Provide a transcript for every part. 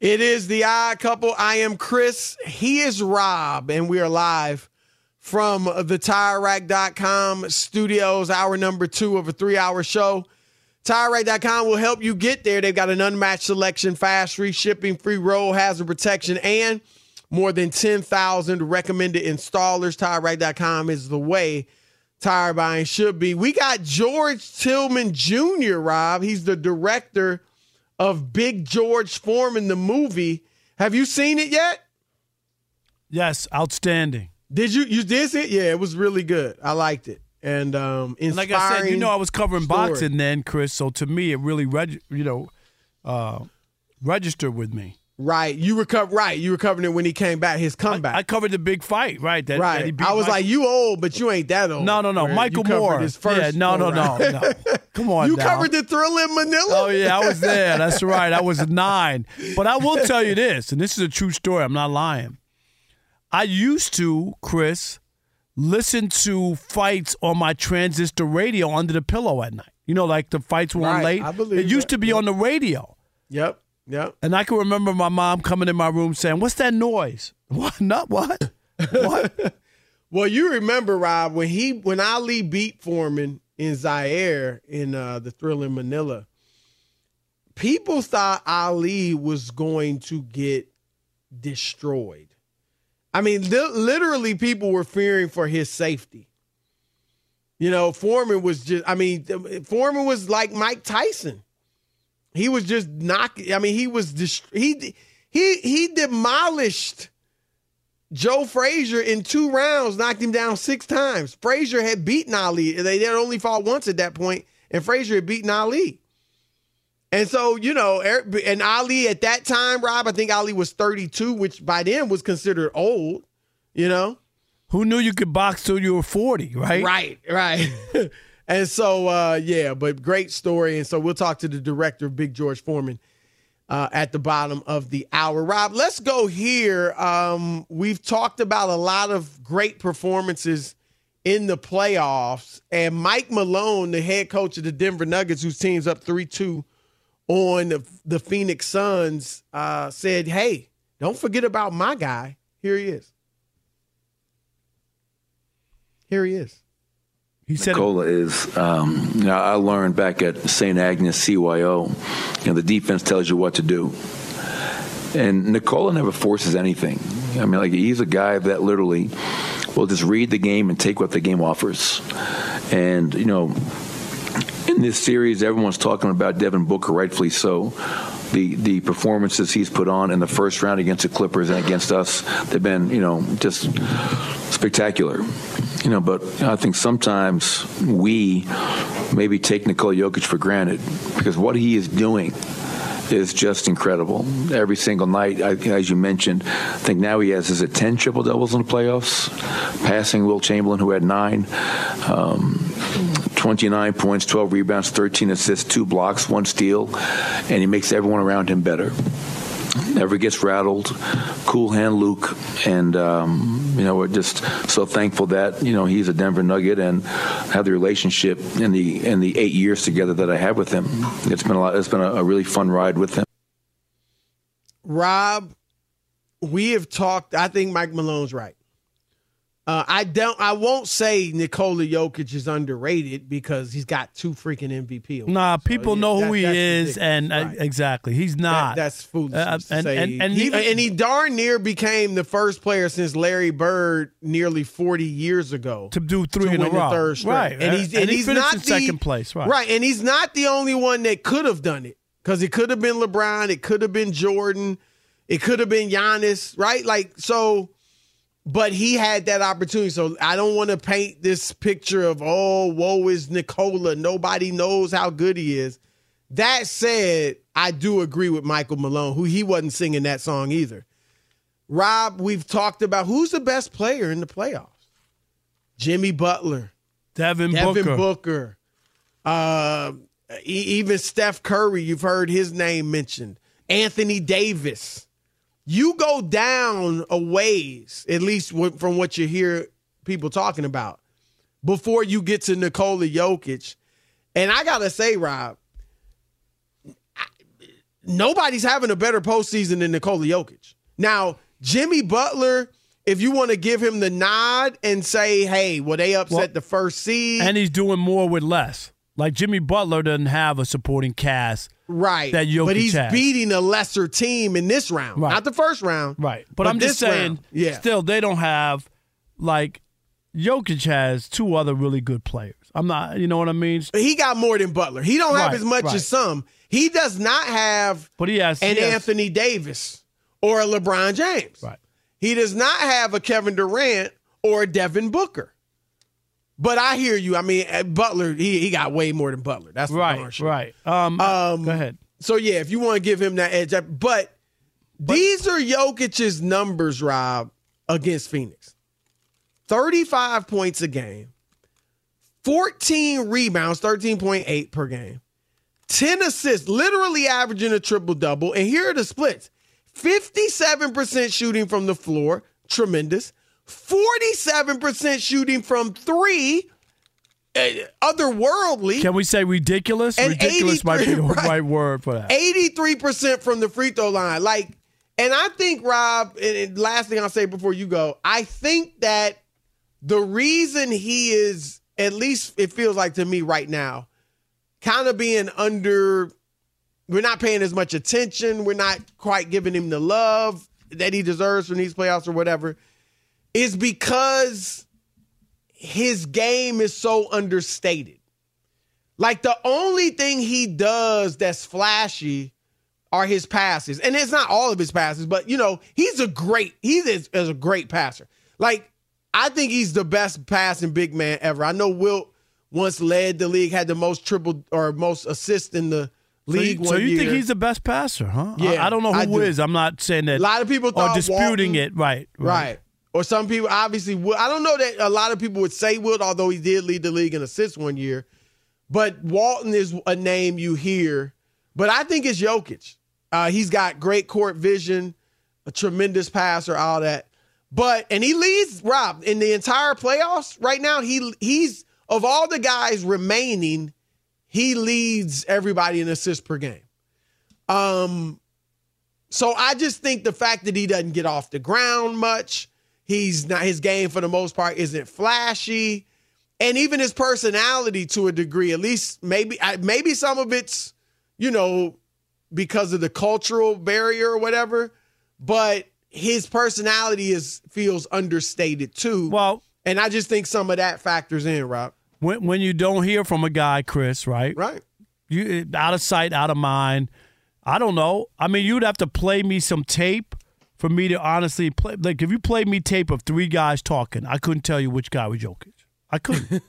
It is the odd couple. I am Chris. He is Rob, and we are live from the TireRack.com studios, hour number two of a three hour show. TireRack.com will help you get there. They've got an unmatched selection, fast free shipping, free roll hazard protection, and more than 10,000 recommended installers. TireRack.com is the way tire buying should be. We got George Tillman Jr., Rob. He's the director of Big George Foreman, the movie. Have you seen it yet? Yes, outstanding. Did you you did it? Yeah, it was really good. I liked it. And um and like I said, you know I was covering story. boxing then, Chris, so to me it really reg- you know uh registered with me. Right, you recover. Right, you recovered it when he came back. His comeback. I, I covered the big fight. Right, that, right. That I was Michael. like, you old, but you ain't that old. No, no, no. Michael Moorer. His first yeah, no, no, no, no. Come on. You now. covered the Thrilla in Manila. Oh yeah, I was there. That's right. I was nine. But I will tell you this, and this is a true story. I'm not lying. I used to, Chris, listen to fights on my transistor radio under the pillow at night. You know, like the fights were on Right, late. I believe it used that. to be on the radio. Yep. Yep. And I can remember my mom coming in my room saying, "What's that noise? What? Not what? What? Well, you remember Rob when he when Ali beat Foreman in Zaire in uh, the Thrilla in Manila. People thought Ali was going to get destroyed. I mean, li- literally, people were fearing for his safety. You know, Foreman was just. I mean, Foreman was like Mike Tyson. He was just knocking. I mean, he was dist- he he he demolished Joe Frazier in two rounds, knocked him down six times. Frazier had beaten Ali. They had only fought once at that point, and Frazier had beaten Ali. And so, you know, er, and Ali at that time, Rob, I think Ali was 32, which by then was considered old, you know? Who knew you could box till you were 40, right? Right, right. and so, uh, yeah, but great story. And so we'll talk to the director of Big George Foreman uh, at the bottom of the hour. Rob, let's go here. Um, we've talked about a lot of great performances in the playoffs. And Mike Malone, the head coach of the Denver Nuggets, whose team's up 3 2 on the, the Phoenix Suns, uh, said, hey, don't forget about my guy. Here he is. Here he is. He said Nikola is. Um, you know, I learned back at St. Agnes CYO. You know, the defense tells you what to do, and Nikola never forces anything. I mean, like he's a guy that literally will just read the game and take what the game offers. And you know, in this series, everyone's talking about Devin Booker, rightfully so. The the performances he's put on in the first round against the Clippers and against us, they've been you know just spectacular. You know, but I think sometimes we maybe take Nikola Jokic for granted because what he is doing is just incredible. Every single night, I, as you mentioned, I think now he has, is it 10 triple doubles in the playoffs? Passing Wilt Chamberlain, who had nine. Um, 29 points, 12 rebounds, 13 assists, two blocks, one steal, and he makes everyone around him better never gets rattled, cool hand Luke, and um, you know we're just so thankful that you know he's a Denver Nugget and have the relationship in the in the eight years together that I have with him. It's been a lot. It's been a, a really fun ride with him. Rob, we have talked. I think Mike Malone's right. Uh, I don't. I won't say Nikola Jokic is underrated because he's got two freaking MVP. Awards. Nah, people so, yeah, know that, who he is, and uh, right. exactly, he's not. That, that's foolish Uh, to and- say. and- and he, he- and he darn near became the first player since Larry Bird nearly forty years ago to do three to in a row. third straight. Right, and he's and and, he he's not in the, second place, right. Right, and he's not the only one that could have done it because it could have been LeBron, it could have been Jordan, it could have been Giannis. Right, like so but he had that opportunity. So I don't want to paint this picture of, oh, woe is Nikola. Nobody knows how good he is. That said, I do agree with Michael Malone, who he wasn't singing that song either. Rob, we've talked about who's the best player in the playoffs. Jimmy Butler, Devin, Devin Booker. Booker, uh, even Steph Curry. You've heard his name mentioned. Anthony Davis you go down a ways, at least from what you hear people talking about, before you get to Nikola Jokic. And I gotta say, Rob, nobody's having a better postseason than Nikola Jokic. Now, Jimmy Butler, if you want to give him the nod and say, hey, well, they upset Well, the first seed. and he's doing more with less. Like Jimmy Butler doesn't have a supporting cast, Right. That Jokic but he's has. beating a lesser team in this round. Right. Not the first round. Right. But, I'm just saying, round. Yeah. still, they don't have, like, Jokic has two other really good players. I'm not, you know what I mean? He got more than Butler. He don't have Right, as much right. as some. He does not have But he has an he has- Anthony Davis or a LeBron James. Right. He does not have a Kevin Durant or a Devin Booker. But I hear you. I mean, uh, Butler, he, he got way more than Butler. That's Right, sure. right. Um, Um, go ahead. So yeah, if you want to give him that edge, that- but, these are Jokic's numbers, Rob, against Phoenix. 35 points a game, 14 rebounds, 13.8 per game, 10 assists, literally averaging a triple double. And here are the splits 57% shooting from the floor, tremendous. 47% shooting from three, uh, otherworldly. Can we say ridiculous? And ridiculous might be the right. right word for that. 83% from the free throw line. Like, and I think, Rob, and, and last thing I'll say before you go, I think that the reason he is, at least it feels like to me right now, kind of being under, we're not paying as much attention. We're not quite giving him the love that he deserves from these playoffs or whatever, is because his game is so understated. Like the only thing he does that's flashy are his passes. And it's not all of his passes, but you know, he's a great, he is, is a great passer. Like, I think he's the best passing big man ever. I know Wilt once led the league, had the most triple or most assists in the So you, league so you think he's the best passer, huh? Yeah, I, don't know I who do. is. I'm not saying that. A lot of people thought disputing Walton- it. Right, Right. Or some people obviously would. I don't know that a lot of people would say Wilt, although he did lead the league in assists one year. But Walton is a name you hear. But I think it's Jokic. Uh, he's got great court vision, a tremendous passer, all that. But and he leads Rob in the entire playoffs right now. He he's of all the guys remaining, he leads everybody in assists per game. Um, so I just think the fact that he doesn't get off the ground much, he's not his game for the most part isn't flashy. and even his personality to a degree. At least maybe maybe some of it's you know because of the cultural barrier or whatever, but his personality is feels understated too. Well, and I just think some of that factors in, Rob. When when you don't hear from a guy, Chris, right? Right. You out of sight, out of mind. I don't know. I mean, you'd have to play me some tape for me to honestly play. Like if you played me tape of three guys talking, I couldn't tell you which guy was Jokic. I couldn't.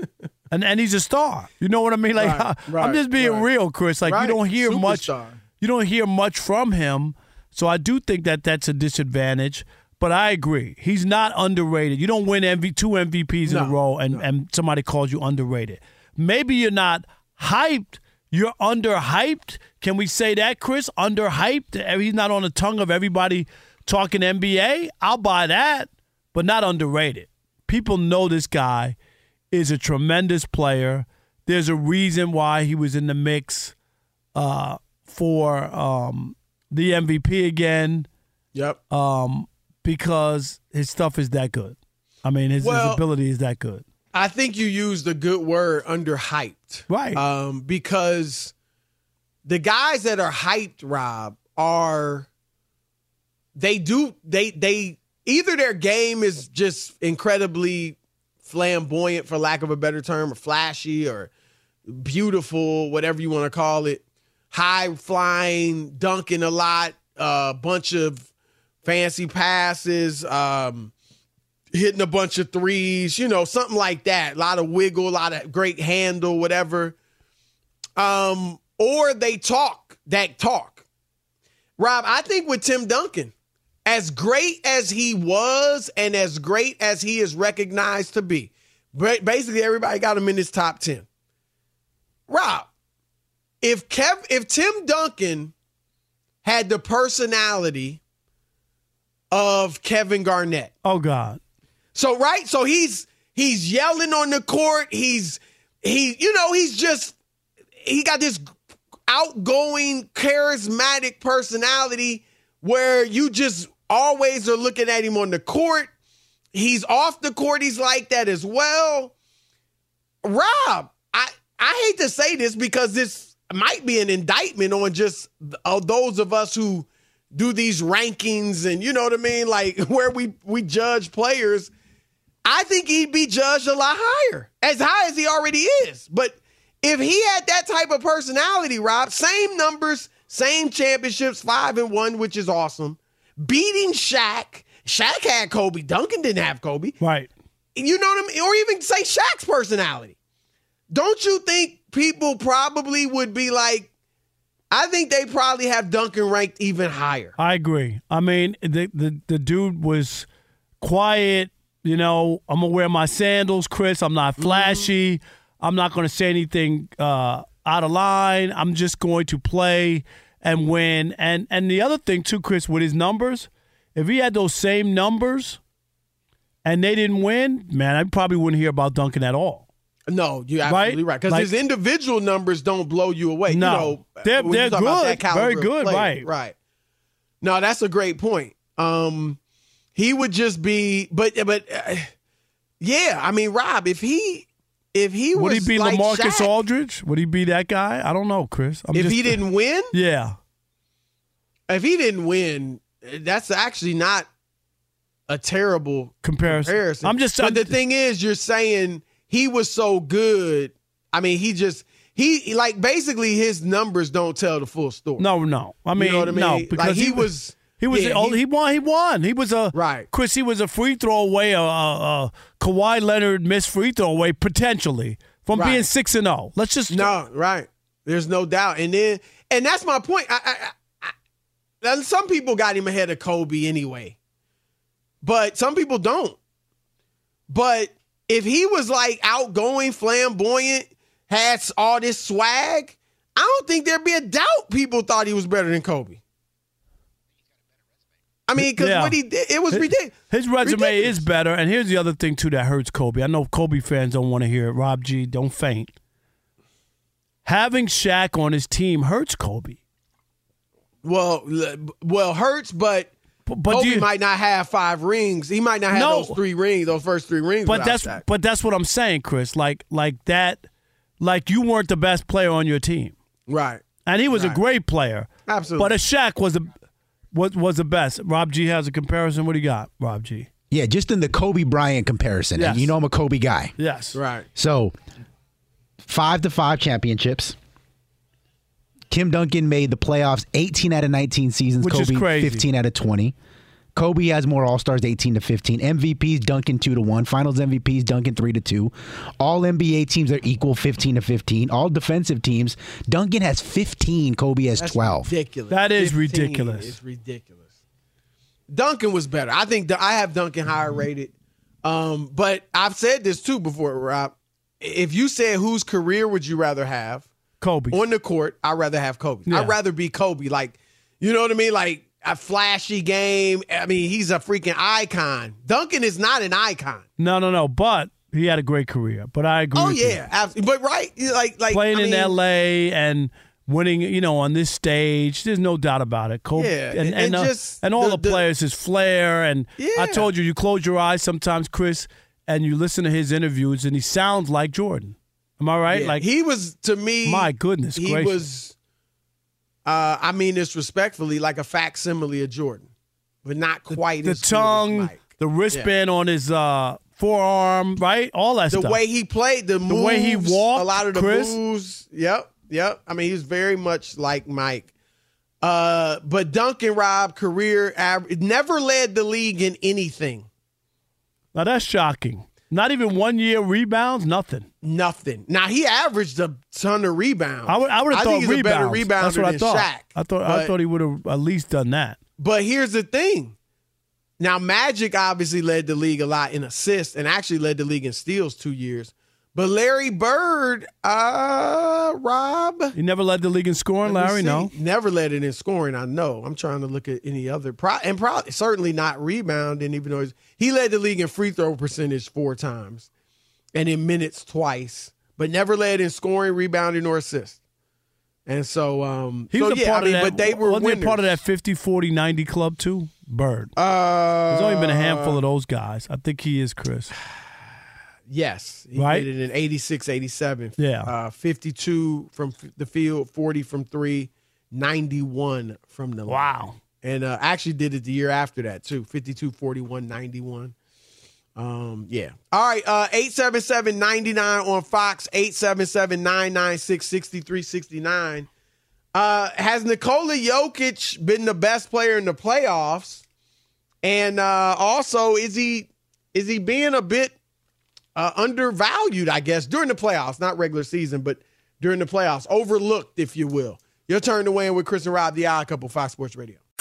and and he's a star. You know what I mean? Like Right, I'm just being right. real, Chris. Like Right. you don't hear much. You don't hear much from him. So I do think that that's a disadvantage. But I agree. He's not underrated. You don't win MV, two MVPs in a row and, and somebody calls you underrated. Maybe you're not hyped. You're underhyped. Can we say that, Chris? Underhyped? He's not on the tongue of everybody talking NBA. I'll buy that, but not underrated. People know this guy is a tremendous player. There's a reason why he was in the mix uh, for um, the MVP again. Yep. Um, because his stuff is that good. I mean, his, Well- his ability is that good. I think you used a good word, underhyped. Right. Um, because the guys that are hyped, Rob, are they do they they either their game is just incredibly flamboyant for lack of a better term, or flashy or beautiful, whatever you want to call it, high flying, dunking a lot, a bunch of fancy passes, um, hitting a bunch of threes, you know, something like that. A lot of wiggle, a lot of great handle, whatever. Um, or they talk that talk. Rob, I think with Tim Duncan, as great as he was and as great as he is recognized to be, basically everybody got him in his top 10. Rob, if Kev if Tim Duncan had the personality of Kevin Garnett, Oh God. So right, so he's he's yelling on the court. He's he, you know, he's just he got this outgoing, charismatic personality where you just always are looking at him on the court. He's off the court. He's like that as well. Rob, I I hate to say this because this might be an indictment on just uh, those of us who do these rankings and you know what I mean, like where we we judge players. I think he'd be judged a lot higher, as high as he already is. But if he had that type of personality, Rob, same numbers, same championships, five and one, which is awesome. Beating Shaq. Shaq had Kobe. Duncan didn't have Kobe. Right. You know what I mean? Or even say Shaq's personality. Don't you think people probably would be like, I think they probably have Duncan ranked even higher. I agree. I mean, the the, the dude was quiet. You know, I'm gonna wear my sandals, Chris. I'm not flashy. I'm not gonna say anything uh, out of line. I'm just going to play and win. And and the other thing too, Chris, with his numbers, if he had those same numbers and they didn't win, man, I probably wouldn't hear about Duncan at all. No, you're absolutely right. Because Like- his individual numbers don't blow you away. No. you know, They're- they're good. Very good, player. right. Right. No, that's a great point. Um, he would just be, but but uh, yeah, I mean, Rob, if he if he Would he be like Lamarcus Shaq, Aldridge? Would he be that guy? I don't know, Chris. I'm if just- he didn't win, yeah. if he didn't win, that's actually not a terrible Comparison. comparison. I'm just- But I'm- the thing is, you're saying he was so good. I mean, he just he like basically his numbers don't tell the full story. No, no. I mean, you know what I mean? no, Like, because he, was. He was yeah, oh, he, won. He won. He was a Right. Chris. He was a free throw away. A, a, a Kawhi Leonard missed free throw away potentially from Right. being six and zero. Let's just No, right. There's no doubt. And then, and that's my point. I, I, I, some people got him ahead of Kobe anyway, but some people don't. But if he was like outgoing, flamboyant, had all this swag, I don't think there'd be a doubt people thought he was better than Kobe. I mean, because Yeah. what he did, it was His- ridiculous. His resume Ridiculous. is better. And here's the other thing too that hurts Kobe. I know Kobe fans don't want to hear it. Rob G, don't faint. Having Shaq on his team hurts Kobe. Well, well, hurts, but but Kobe you- might not have five rings. He might not have No. those three rings, those first three rings. But that's Shaq. but that's what I'm saying, Chris. Like like that, like you weren't the best player on your team, right. and he was a great player. Absolutely. But a Shaq was the was was the best. Rob G has a comparison. What do you got, Rob G? Yeah, just in the Kobe Bryant comparison. Yes. And you know I'm a Kobe guy. Yes. Right. So, five to five championships. Tim Duncan made the playoffs 18 out of 19 seasons. Which is Kobe crazy. 15 out of 20. Kobe has more All Stars 18 to 15. MVPs Duncan 2 to 1. Finals MVPs Duncan 3 to 2. All NBA teams are equal 15 to 15. All defensive teams Duncan has 15, Kobe has That's 12. ridiculous. That is 15 ridiculous. It's ridiculous. Duncan was better. I think I have Duncan higher rated. Um, but I've said this too before, Rob. If you said whose career would you rather have Kobe. on the court, I'd rather have Kobe. Yeah. I'd rather be Kobe. Like, you know what I mean? Like a flashy game. I mean, he's a freaking icon. Duncan is not an icon. No, no, no. But he had a great career. But I agree. Oh with you. yeah, absolutely. But right, like like playing I in mean, L.A. and winning, you know, on this stage. There's no doubt about it. Kobe Yeah, and and- and, uh, just and all the- the, players, his flair, and I told you, you close your eyes sometimes, Chris, and you listen to his interviews, and he sounds like Jordan. Am I right? Yeah, like he was to me. My goodness he gracious. was. Uh, I mean this respectfully, like a facsimile of Jordan, but not quite the as good as tongue, the wristband on his uh, forearm, right? All that the stuff. The way he played, the, The way he walked, a lot of the Chris. moves. Yep, yep. I mean, he's very much like Mike. Uh, but Duncan Rob career average never led the league in anything. now that's shocking. Not even one year rebounds, nothing. Nothing. Now he averaged a ton of rebounds. I would, I would have thought a better rebounds. rebounder That's what I thought. Shaq, I thought I thought he would have at least done that. But here's the thing. Now, Magic obviously led the league a lot in assists and actually led the league in steals two years. But Larry Bird, uh, Rob, He never led the league in scoring, Larry. see. No. never led it in scoring. I know. I'm trying to look at any other, pro- and probably certainly not rebounding. Even though he's, he led the league in free throw percentage four times, and in minutes twice, but never led in scoring, rebounding, or assist. And so, um, He so was a yeah, part I mean, of that. but they were wasn't part of that 50, 40, 90 club too? Bird. Uh, There's only been a handful of those guys. I think he is Chris. Yes. He Right? did it in 86, 87. Yeah. Uh, 52 from f- the field, 40 from three, 91 from the line. Wow. And uh, actually did it the year after that, too 52, 41, 91. Um, yeah. All right. Uh, 877 99 on Fox, 877 996 6369. Uh, has Nikola Jokic been the best player in the playoffs? And uh, also, is he is he being a bit uh, undervalued? I guess during the playoffs, not regular season, but during the playoffs, overlooked, if you will. Your turn to win with Chris and Rob, the Odd Couple, Fox Sports Radio.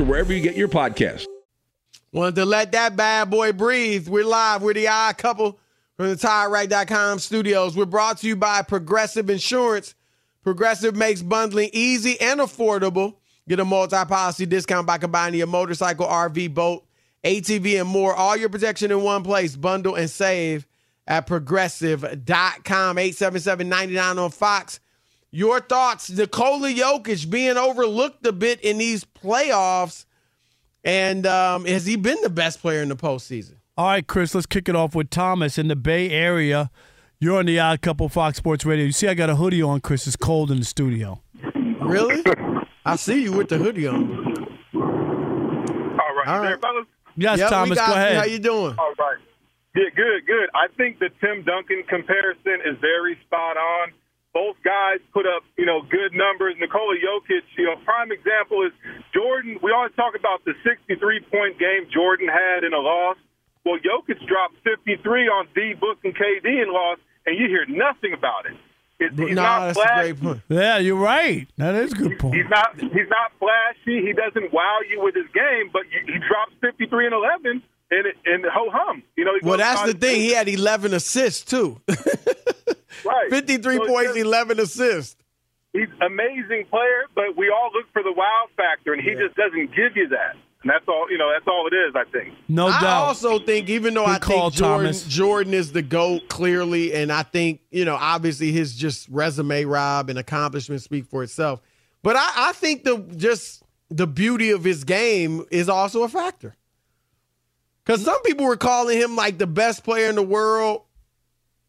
or wherever you get your podcast. Wanted to let that bad boy breathe. We're live. We're the odd couple from the TireRack.com studios. We're brought to you by Progressive Insurance. Progressive makes bundling easy and affordable. Get a multi-policy discount by combining your motorcycle, RV, boat, ATV, and more. All your protection in one place. Bundle and save at progressive.com. 877-99 on Fox. Your thoughts, Nikola Jokic being overlooked a bit in these playoffs. And um, has he been the best player in the postseason? All right, Chris, let's kick it off with Thomas in the Bay Area. You're on the Odd Couple Fox Sports Radio. You see, I got a hoodie on, Chris. It's cold in the studio. Really? I see you with the hoodie on. All right, All there, Yes, Yep, Thomas, got go you. ahead. How you doing? All right. Yeah, good, good. I think the Tim Duncan comparison is very spot on. Both guys put up, you know, good numbers. Nikola Jokic, you know, prime example is Jordan. We always talk about the 63 point game Jordan had in a loss. Well, Jokic dropped 53 on D Book and KD and loss, and you hear nothing about it. It- he's nah, not that's a flashy. great point. Yeah, you're right. That is a good point. He's not. He's not flashy. He doesn't wow you with his game, but he he drops 53 and 11, and it, and ho hum. You know. Well, that's the thing. He had 11 assists too. Right. 53 So points, just- 11 assists. He's amazing player, but we all look for the wow factor, and he just doesn't give you that. And that's all. You know, that's all it is. I think. No I doubt. I also think, even though Good I call, think Jordan, Thomas. Jordan is the GOAT clearly, and I think, you know, obviously his just resume, Rob, and accomplishments speak for itself. But I, I think the just the beauty of his game is also a factor. Because some people were calling him like the best player in the world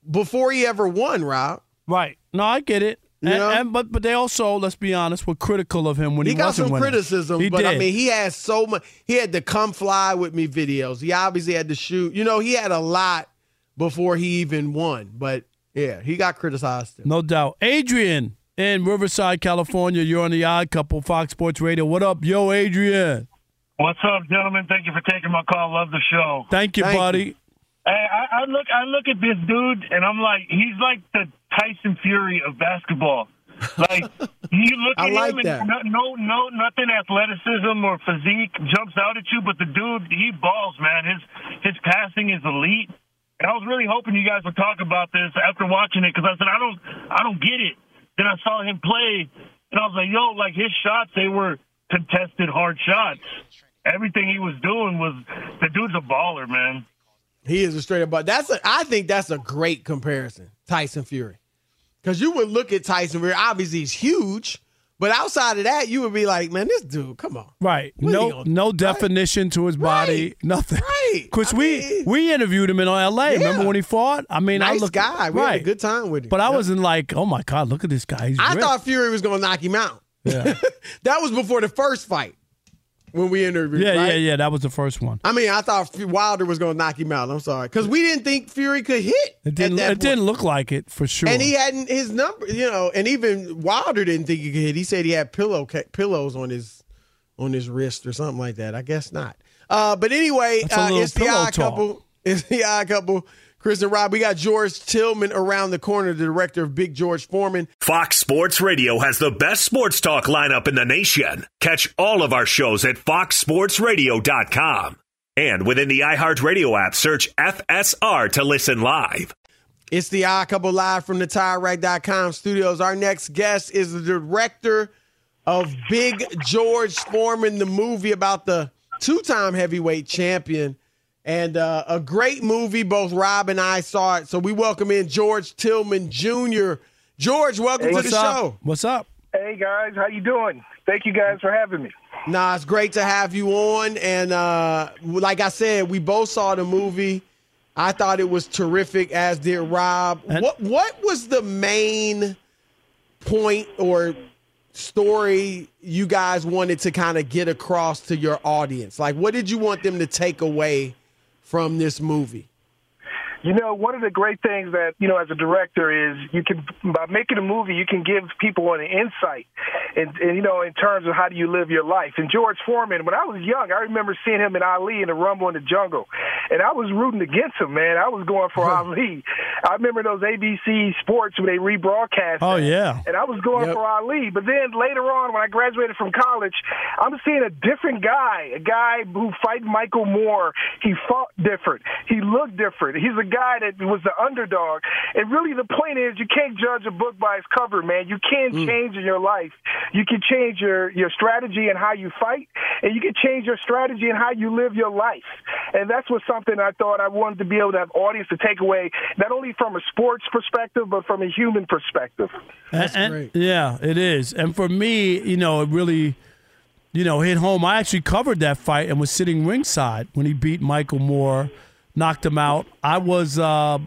before he ever won, Rob. Right. No, I get it. You And, know? and- but but they also, let's be honest, were critical of him when he, was. He got wasn't some winning. criticism, He but I mean, he had so much. He had the come fly with me videos. He obviously had to shoot. You know, he had a lot before he even won. But yeah, he got criticized. Too. No doubt. Adrian in Riverside, California. You're on the Odd Couple, Fox Sports Radio. What up, yo, Adrian? What's up, gentlemen? Thank you for taking my call. Love the show. Thank you, buddy. Hey, I, I look, I look at this dude, and I'm like, he's like the Tyson Fury of basketball. Like you look at like him, that. and no, no, no, nothing athleticism or physique jumps out at you, but the dude, he balls, man. His his passing is elite. And I was really hoping you guys would talk about this after watching it because I said I don't, I don't get it. Then I saw him play, and I was like, yo, like his shots, they were contested hard shots. Everything he was doing was the dude's a baller, man. He is a straight up. But that's a. I think that's a great comparison, Tyson Fury, because you would look at Tyson Fury. Obviously, he's huge, but outside of that, you would be like, man, this dude, come on. Right. What No no definition to his body. Nothing. Right. Because we we interviewed him in L.A. Remember when he fought? I mean, I Nice looked, guy. We right. had a good time with him. But I Yep. wasn't like, oh my god, look at this guy. He's I ripped. thought Fury was going to knock him out. Yeah. that was before the first fight when we interviewed. yeah, right? yeah, yeah. That was the first one. I mean, I thought Wilder was going to knock him out. I'm sorry because we didn't think Fury could hit. It didn't. at that It didn't look like it for sure. And he hadn't his number, you know, and even Wilder didn't think he could hit. He said he had pillow pillows on his on his wrist or something like that. I guess not. Uh, but anyway, uh, it's the odd talk. couple. It's the odd couple. Chris and Rob. We got George Tillman around the corner, the director of Big George Foreman. Fox Sports Radio has the best sports talk lineup in the nation. Catch all of our shows at foxsportsradio.com. And within the iHeartRadio app, search FSR to listen live. It's the odd couple live from the TireRack.com studios. Our next guest is the director of Big George Foreman, the movie about the two-time heavyweight champion. And uh, a great movie. Both Rob and I saw it. So we welcome in George Tillman Jr. George, welcome to the up? show. What's up? Hey guys, how you doing? Thank you guys for having me. Nah, it's great to have you on. And uh, like I said, we both saw the movie. I thought it was terrific, as did Rob. what What was the main point or story you guys wanted to kind of get across to your audience? Like, what did you want them to take away from this movie? You know, one of the great things that, you know, as a director is you can, by making a movie, you can give people an insight and, and, you know, in terms of how do you live your life. And George Foreman, when I was young, I remember seeing him in Ali in the Rumble in the Jungle. And I was rooting against him, man. I was going for Ali. I remember those ABC sports when they rebroadcast. Oh yeah. And I was going for Ali. But then later on, when I graduated from college, I'm seeing a different guy, a guy who fight Michael Moorer. He fought different. He looked different. He's a guy that was the underdog. And really, the point is, you can't judge a book by its cover, man. You can mm. change in your life. You can change your, your strategy and how you fight, and you can change your strategy and how you live your life. And that's what something I thought I wanted to be able to have audience to take away, not only from a sports perspective, but from a human perspective. That's great. Yeah, it is. And for me, you know, it really, you know, hit home. I actually covered that fight and was sitting ringside when he beat Michael Moorer, knocked him out. I was uh,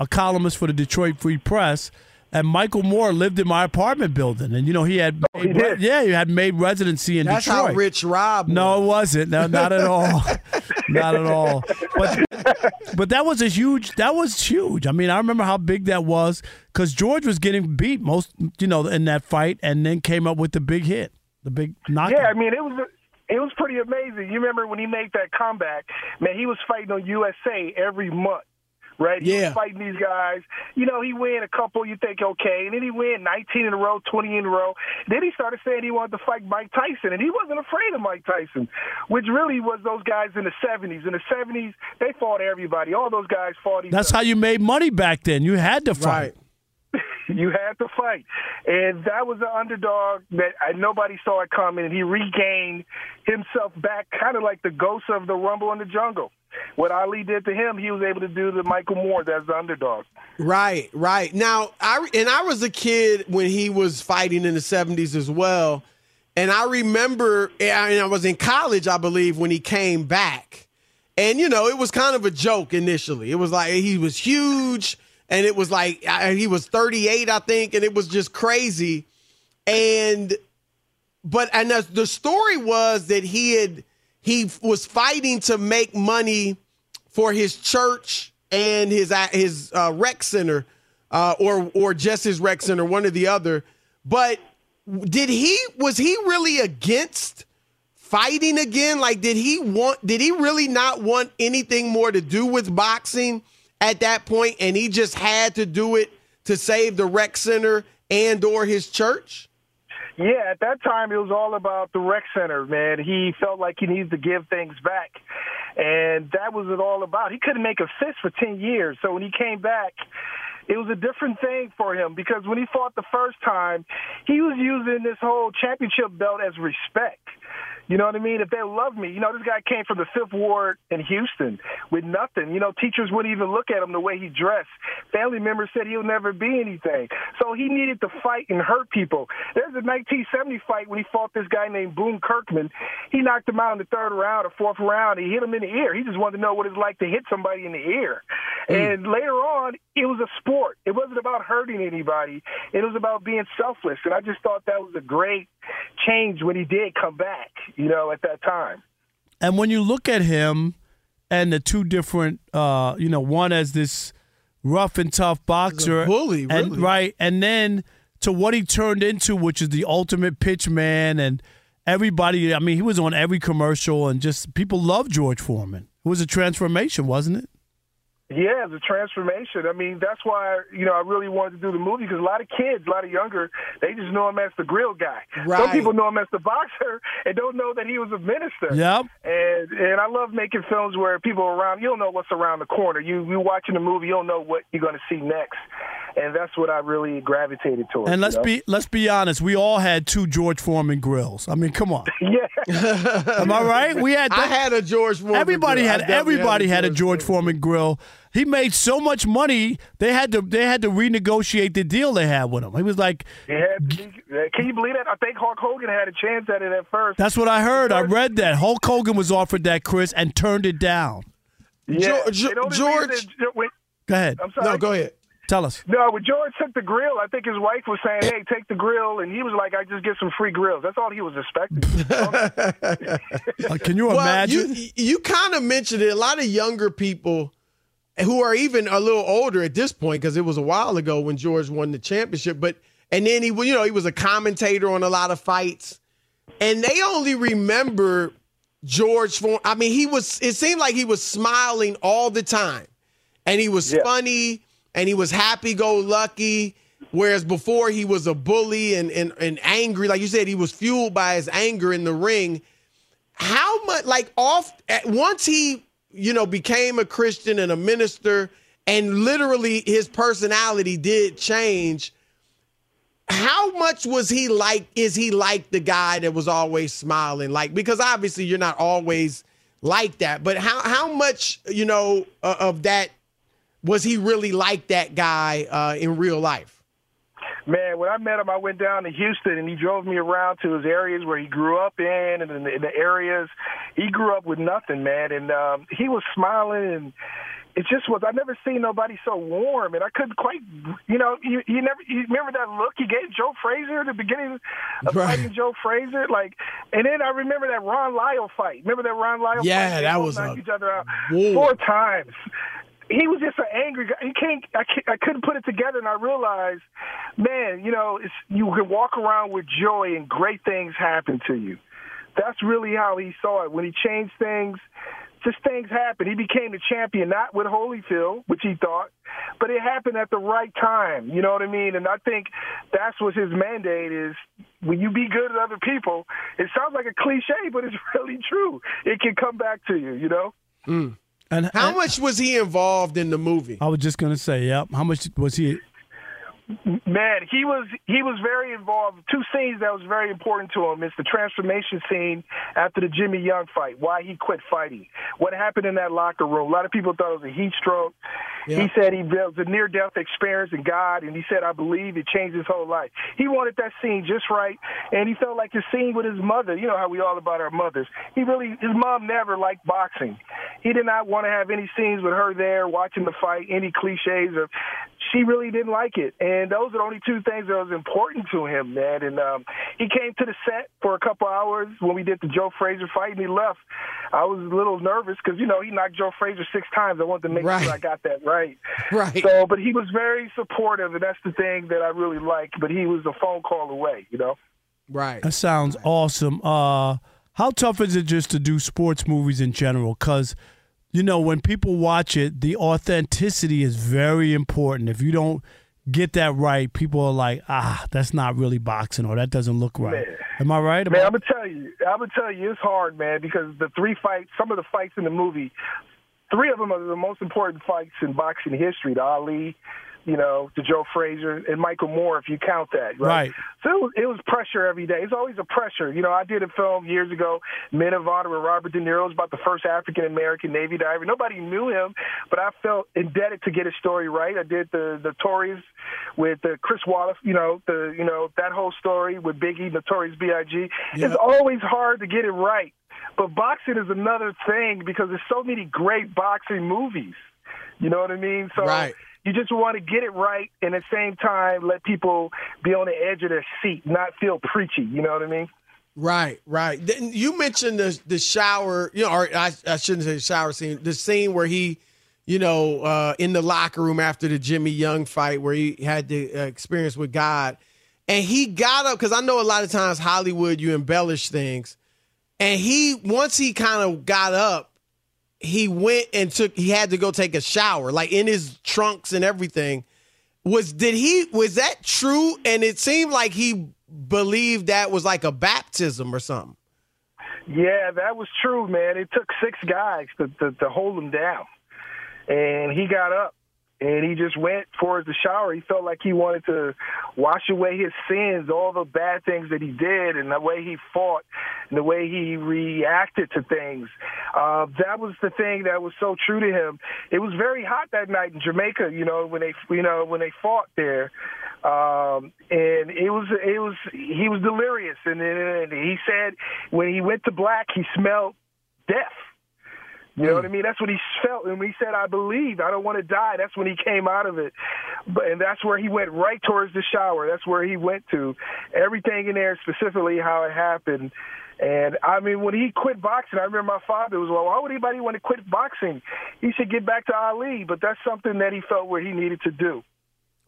a columnist for the Detroit Free Press. And Michael Moorer lived in my apartment building, and you know he had, made, yeah, he had made residency in That's Detroit. That's how rich Rob. No, it wasn't. No, not at all. not at all. But but that was a huge. That was huge. I mean, I remember how big that was because George was getting beat most, you know, in that fight, and then came up with the big hit, the big knockout. Yeah, I mean, it was. A, It was pretty amazing. You remember when he made that comeback? Man, he was fighting on USA every month. Right? He Yeah. was fighting these guys. You know, he win a couple, you think, okay. And then he win 19 in a row, 20 in a row. Then he started saying he wanted to fight Mike Tyson, and he wasn't afraid of Mike Tyson, which really was those guys in the 70s. In the 70s, they fought everybody. All those guys fought each That's how you made money back then. You had to fight. you had to fight. And that was the underdog that I, nobody saw it coming. And he regained himself back, kind of like the ghost of the Rumble in the Jungle. What Ali did to him, he was able to do to Michael Moorer as the underdog. Right, right. Now, I and I was a kid when he was fighting in the '70s as well, and I remember, and I was in college, I believe, when he came back, and you know, it was kind of a joke initially. It was like he was huge, and it was like I- he was 38, I think, and it was just crazy, and but and the, the story was that he had he was fighting to make money for his church and his his uh, rec center, uh, or or just his rec center, one or the other. But did he was he really against fighting again? Like, did he want? Did he really not want anything more to do with boxing at that point, and he just had to do it to save the rec center and or his church? Yeah, at that time it was all about the rec center, man. He felt like he needed to give things back. And that was it all about. He couldn't make a fist for 10 years. So when he came back, it was a different thing for him because when he fought the first time, he was using this whole championship belt as respect. You know what I mean? If they love me, you know, this guy came from the Fifth Ward in Houston with nothing. You know, teachers wouldn't even look at him the way he dressed. Family members said he'll never be anything. So he needed to fight and hurt people. There's a 1970 fight when he fought this guy named Boone Kirkman. He knocked him out in the third round or fourth round. He hit him in the ear. He just wanted to know what it's like to hit somebody in the ear. Hmm. And later on, it was a sport. It wasn't about hurting anybody. It was about being selfless. And I just thought that was a great change when he did come back, you know, at that time. And when you look at him and the two different, uh, you know, one as this rough and tough boxer, bully, and really. right, and then to what he turned into, which is the ultimate pitch man, and everybody. I mean, he was on every commercial, and just people loved George Foreman. It was a transformation, wasn't it? Yeah, it's a transformation. I mean, that's why you know I really wanted to do the movie because a lot of kids, a lot of younger, they just know him as the grill guy. Some people know him as the boxer and don't know that he was a minister. Yep. And and I love making films where people around. You don't know what's around the corner. You you watching the movie, you don't know what you're going to see next. And that's what I really gravitated towards. And let's you know? be let's be honest, we all had two George Foreman grills. I mean, come on. yeah. Am I right? We had. I had a George Foreman. Everybody grill. I had. definitely Everybody had a George Foreman grill. He made so much money. They had to. They had to renegotiate the deal they had with him. He was like, He had, uh, can you believe that? I think Hulk Hogan had a chance at it at first. "That's what I heard. I read that Hulk Hogan was offered that, Chris, and turned it down." Yeah. George- And the only George- reason- when- Go ahead. I'm sorry. No, go ahead. Tell us. No, when George took the grill, I think his wife was saying, "Hey, take the grill," and he was like, "I just get some free grills." That's all he was expecting. Can you well, imagine? You, you kind of mentioned it. A lot of younger people who are even a little older at this point, because it was a while ago when George won the championship. But and then he, you know, he was a commentator on a lot of fights, and they only remember George. For I mean, he was. It seemed like he was smiling all the time, and he was funny, and he was happy-go-lucky. Whereas before he was a bully and, and and angry, like you said, he was fueled by his anger in the ring how much like off once he you know became a christian and a minister and literally his personality did change how much was he like is he like the guy that was always smiling like because obviously you're not always like that but how how much you know uh, of that was he really like that guy uh, in real life Man, when I met him, I went down to Houston and he drove me around to his areas where he grew up in and in the, in the areas. He grew up with nothing, man. And um, he was smiling and it just was, I never seen nobody so warm and I couldn't quite, you know, you, you never, you remember that look he gave Joe Frazier at the beginning of Right. fighting Joe Frazier? Like, and then I remember that Ron Lyle fight. Remember that Ron Lyle Yeah, fight? That was a each other out four times he was just an angry guy. He can't. I, can't, I couldn't put it together, and I realized, man, you know, it's, you can walk around with joy, and great things happen to you. That's really how he saw it. When he changed things, just things happened. He became the champion, not with Holyfield, which he thought, but it happened at the right time. You know what I mean? And I think that's what his mandate is. When you be good at other people, it sounds like a cliche, but it's really true. It can come back to you. You know. Mm. And How much was he involved in the movie? I was just gonna say, yep. How much was he? Man, he was he was very involved. Two scenes that was very important to him is the transformation scene after the Jimmy Young fight. Why he quit fighting. What happened in that locker room? A lot of people thought it was a heat stroke. He said he was a near death experience in God, and he said, "I believe it changed his whole life." He wanted that scene just right, and he felt like the scene with his mother. You know how we all about our mothers. He really his mom never liked boxing. He did not want to have any scenes with her there watching the fight, any cliches or she really didn't like it. And those are the only two things that was important to him, man. And um, he came to the set for a couple hours when we did the Joe Frazier fight, and he left. I was a little nervous because you know he knocked Joe Frazier six times. I wanted to make Right. sure I got that right. Right. So, but he was very supportive, and that's the thing that I really like. But he was a phone call away, you know. Right. That sounds awesome. Uh, how tough is it just to do sports movies in general? Because you know when people watch it, the authenticity is very important. If you don't get that right, people are like, ah, that's not really boxing, or that doesn't look right. Man. Am I right? Man, about- I'm gonna tell you, I'm gonna tell you, it's hard, man, because the three fights, some of the fights in the movie, three of them are the most important fights in boxing history. The Ali, you know, to Joe Frazier and Michael Moorer, if you count that, right? Right. So it was, it was pressure every day. It's always a pressure. You know, I did a film years ago, Men of Honor with Robert De Niro. It was about the first African American Navy diver. Nobody knew him, but I felt indebted to get his story right. I did the the Tories with uh, Chris Wallace. You know, the you know that whole story with Biggie, Notorious B.I.G. It's always hard to get it right. But boxing is another thing because there's so many great boxing movies. You know what I mean? So Right. You just want to get it right and at the same time let people be on the edge of their seat, not feel preachy. You know what I mean? Right, right. Then you mentioned the the shower, you know, or I, I shouldn't say shower scene, the scene where he, you know, uh, in the locker room after the Jimmy Young fight, where he had the uh, experience with God, and he got up because I know a lot of times Hollywood you embellish things, and he once he kind of got up, he went and took he had to go take a shower, like in his trunks and everything. Was did he was that true? And it seemed like he believed that was like a baptism or something. Yeah, that was true, man. It took six guys to, to, to hold him down. And he got up and he just went towards the shower. He felt like he wanted to wash away his sins, all the bad things that he did, and the way he fought, and the way he reacted to things. Uh, that was the thing that was so true to him. It was very hot that night in Jamaica. You know when they, you know when they fought there, um, and it was, it was, he was delirious, and, and he said when he went to black, he smelled death. You know what I mean? That's what he felt. And when he said, I believe, I don't want to die, that's when he came out of it. But and that's where he went right towards the shower. That's where he went to. Everything in there, specifically how it happened. And I mean, when he quit boxing, I remember my father was, well, why would anybody want to quit boxing? He should get back to Ali. But that's something that he felt where he needed to do.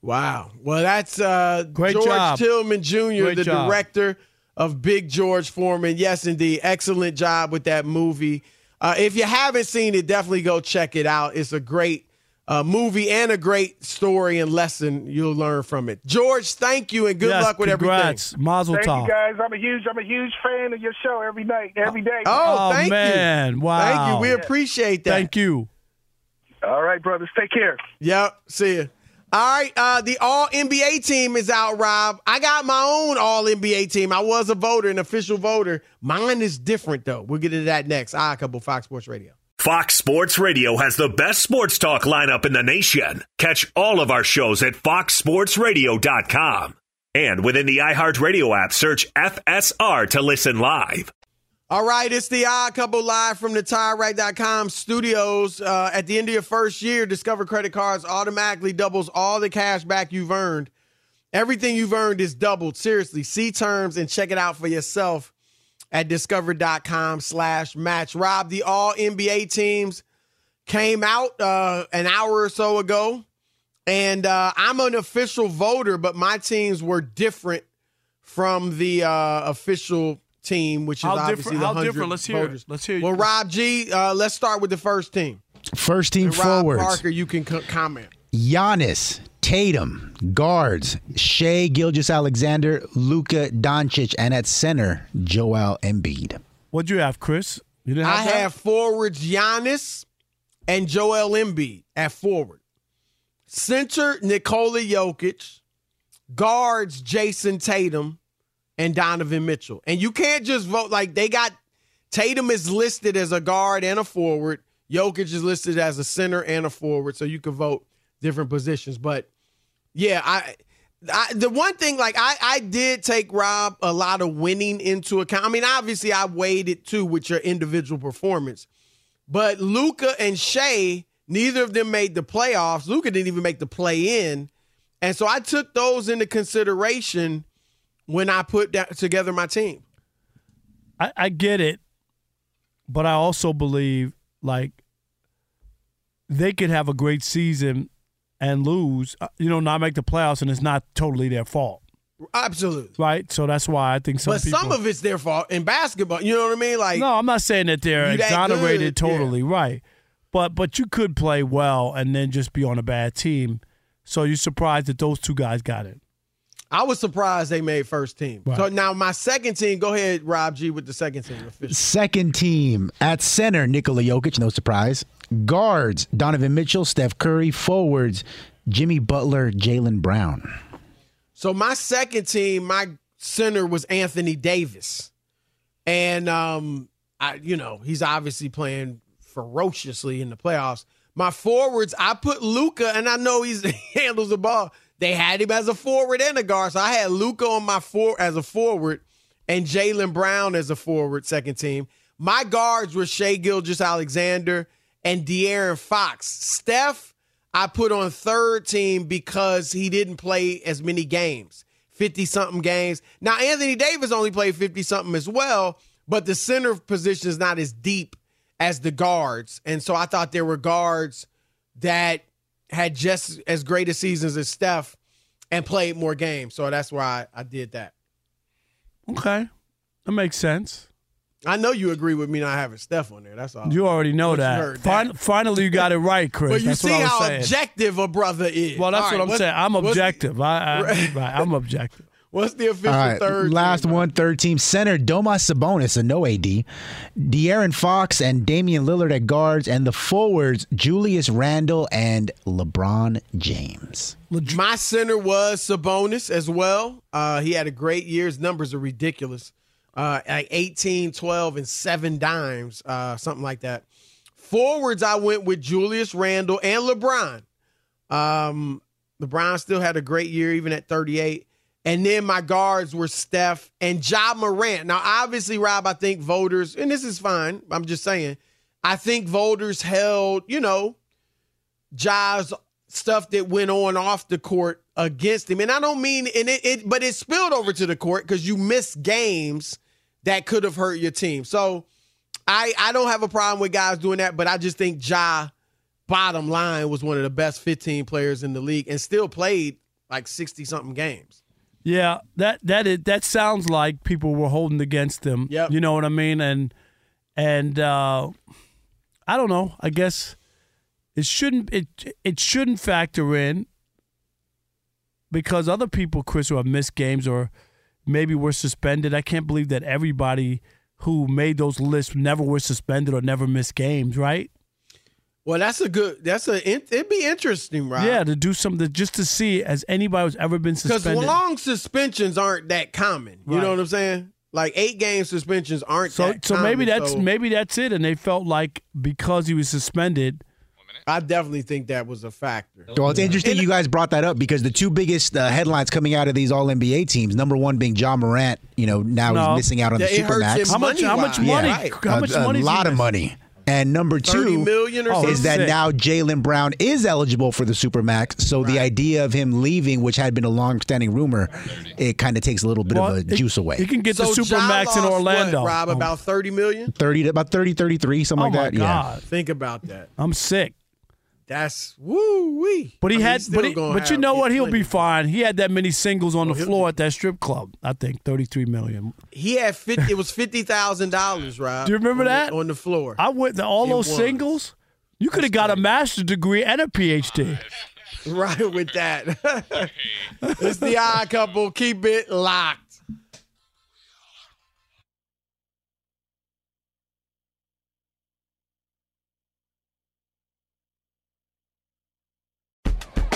Wow. Well, that's uh, Great George job. Tillman Jr., Great the job. director of Big George Foreman. Yes, indeed. Excellent job with that movie. Uh, if you haven't seen it, definitely go check it out. It's a great uh, movie and a great story and lesson you'll learn from it. George, thank you and good Yes, luck with congrats. everything. Mazel Thank tov. you guys. I'm a huge, I'm a huge fan of your show every night, every day. Oh, Oh, thank man. you. Wow. Thank you. We appreciate that. Thank you. All right, brothers. Take care. Yep. See ya. All right. Uh, the All NBA team is out, Rob. I got my own All NBA team. I was a voter, an official voter. Mine is different, though. We'll get into that next. I couple Fox Sports Radio. Fox Sports Radio has the best sports talk lineup in the nation. Catch all of our shows at foxsportsradio.com. And within the iHeartRadio app, search FSR to listen live. All right, it's the Odd Couple live from the TireRack.com studios. Uh, at the end of your first year, Discover credit cards automatically doubles all the cash back you've earned. Everything you've earned is doubled. Seriously, see terms and check it out for yourself at discover.com slash match. Rob, the all NBA teams came out uh, an hour or so ago, and uh, I'm an official voter, but my teams were different from the uh, official team, which is How obviously different- the how 100 different? Let's hear it. voters. Let's hear it. Well, Rob G, uh, let's start with the first team. First team And Rob forwards. Parker, you can co- comment. Giannis, Tatum, guards, Shai Gilgeous-Alexander, Luka Doncic, and at center, Joel Embiid. What'd you have, Chris? You didn't I have that? have forwards Giannis and Joel Embiid at forward. Center Nikola Jokic, guards Jayson Tatum and Donovan Mitchell. And you can't just vote like they got Tatum is listed as a guard and a forward. Jokic is listed as a center and a forward, so you can vote different positions. But yeah, I, I the one thing like I I did take Rob a lot of winning into account. I mean, obviously I weighed it too with your individual performance. But Luka and Shai, neither of them made the playoffs. Luka didn't even make the play in. And so I took those into consideration when I put that together my team. I, I get it, but I also believe like they could have a great season and lose, uh, you know, not make the playoffs, and it's not totally their fault, Absolutely. right? So that's why I think some but people. some of it's their fault in basketball. You know what I mean? Like no, I'm not saying that they're You that exonerated yeah. totally, right? But but you could play well and then just be on a bad team. So you're surprised that those two guys got it. I was surprised they made first team. Right. So now my second team, go ahead, Rob G, with the second team. official. Second team at center, Nikola Jokic, no surprise. Guards, Donovan Mitchell, Steph Curry. Forwards, Jimmy Butler, Jaylen Brown. So my second team, my center was Anthony Davis, and um, I, you know, he's obviously playing ferociously in the playoffs. My forwards, I put Luka, and I know he's, he handles the ball. They had him as a forward and a guard, so I had Luka on my four as a forward, and Jaylen Brown as a forward, second team. My guards were Shai Gilgeous-Alexander and De'Aaron Fox. Steph, I put on third team because he didn't play as many games, 50 something games. Now, Anthony Davis only played 50 something as well, but the center position is not as deep as the guards. And so I thought there were guards that had just as great a seasons as Steph and played more games. So that's why I, I did that. Okay, that makes sense. I know you agree with me not having Steph on there. That's all. You already know Once you that. finally, you got it right, Chris. But you that's see what I was how saying. objective a brother is. well, that's All what right, I'm saying. I'm objective. I, I, right, I'm objective. What's the official All right, third? last team? one, third team center, Domas Sabonis, a no AD, De'Aaron Fox and Damian Lillard at guards, and the forwards Julius Randle and LeBron James. My center was Sabonis as well. Uh, he had a great year. His numbers are ridiculous. Uh, like 18, 12, and seven dimes, uh, something like that. Forwards, I went with Julius Randle and LeBron. Um, LeBron still had a great year, even at 38. And then my guards were Steph and Ja Morant. Now, obviously, Rob, I think voters, and this is fine. I'm just saying, I think voters held, you know, Ja's stuff that went on off the court against him. And I don't mean and it, it but it spilled over to the court because you missed games that could have hurt your team. So I I don't have a problem with guys doing that, but I just think Ja bottom line was one of the best 15 players in the league and still played like 60 something games. Yeah, that that is, that sounds like people were holding against them. Yeah, You know what I mean? And and uh, I don't know. I guess it shouldn't it it shouldn't factor in because other people, Chris, who have missed games or maybe were suspended. I can't believe that everybody who made those lists never were suspended or never missed games, right? Well, that's a good that's a it'd be interesting, right? Yeah, to do something just to see as anybody who's ever been suspended. Because long suspensions aren't that common. You Right. know what I'm saying? Like eight game suspensions aren't so that so common, maybe that's so maybe that's it, and they felt like because he was suspended. I definitely think that was a factor. Well, it's interesting you guys brought that up because the two biggest uh, headlines coming out of these All NBA teams, number one being Ja Morant, you know, now No. he's missing out on the Yeah, it Supermax. How much? How much money-wise. money? Yeah. How much a, money? A lot of money. And number 30 two million or is that now Jaylen Brown is eligible for the Supermax. So the idea of him leaving, which had been a long-standing rumor, it kind of takes a little bit Well, of a it- juice away. He can get so the Ja supermax in Orlando. What, Rob, about 30 million? 30 to about 30, 33, something oh like my that. god, Think about that. I'm sick. That's woo wee. But he I mean, had, but he, but you know what? He'll be fine. He had that many singles on the he'll floor at that strip club. I think thirty-three million. He had 50, it was fifty thousand dollars, Rob. Do you remember on the- that on the floor? I went to all It those was. singles. You could have got a master's degree and a PhD. Right with that. it's the odd couple. Keep it locked.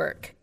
work.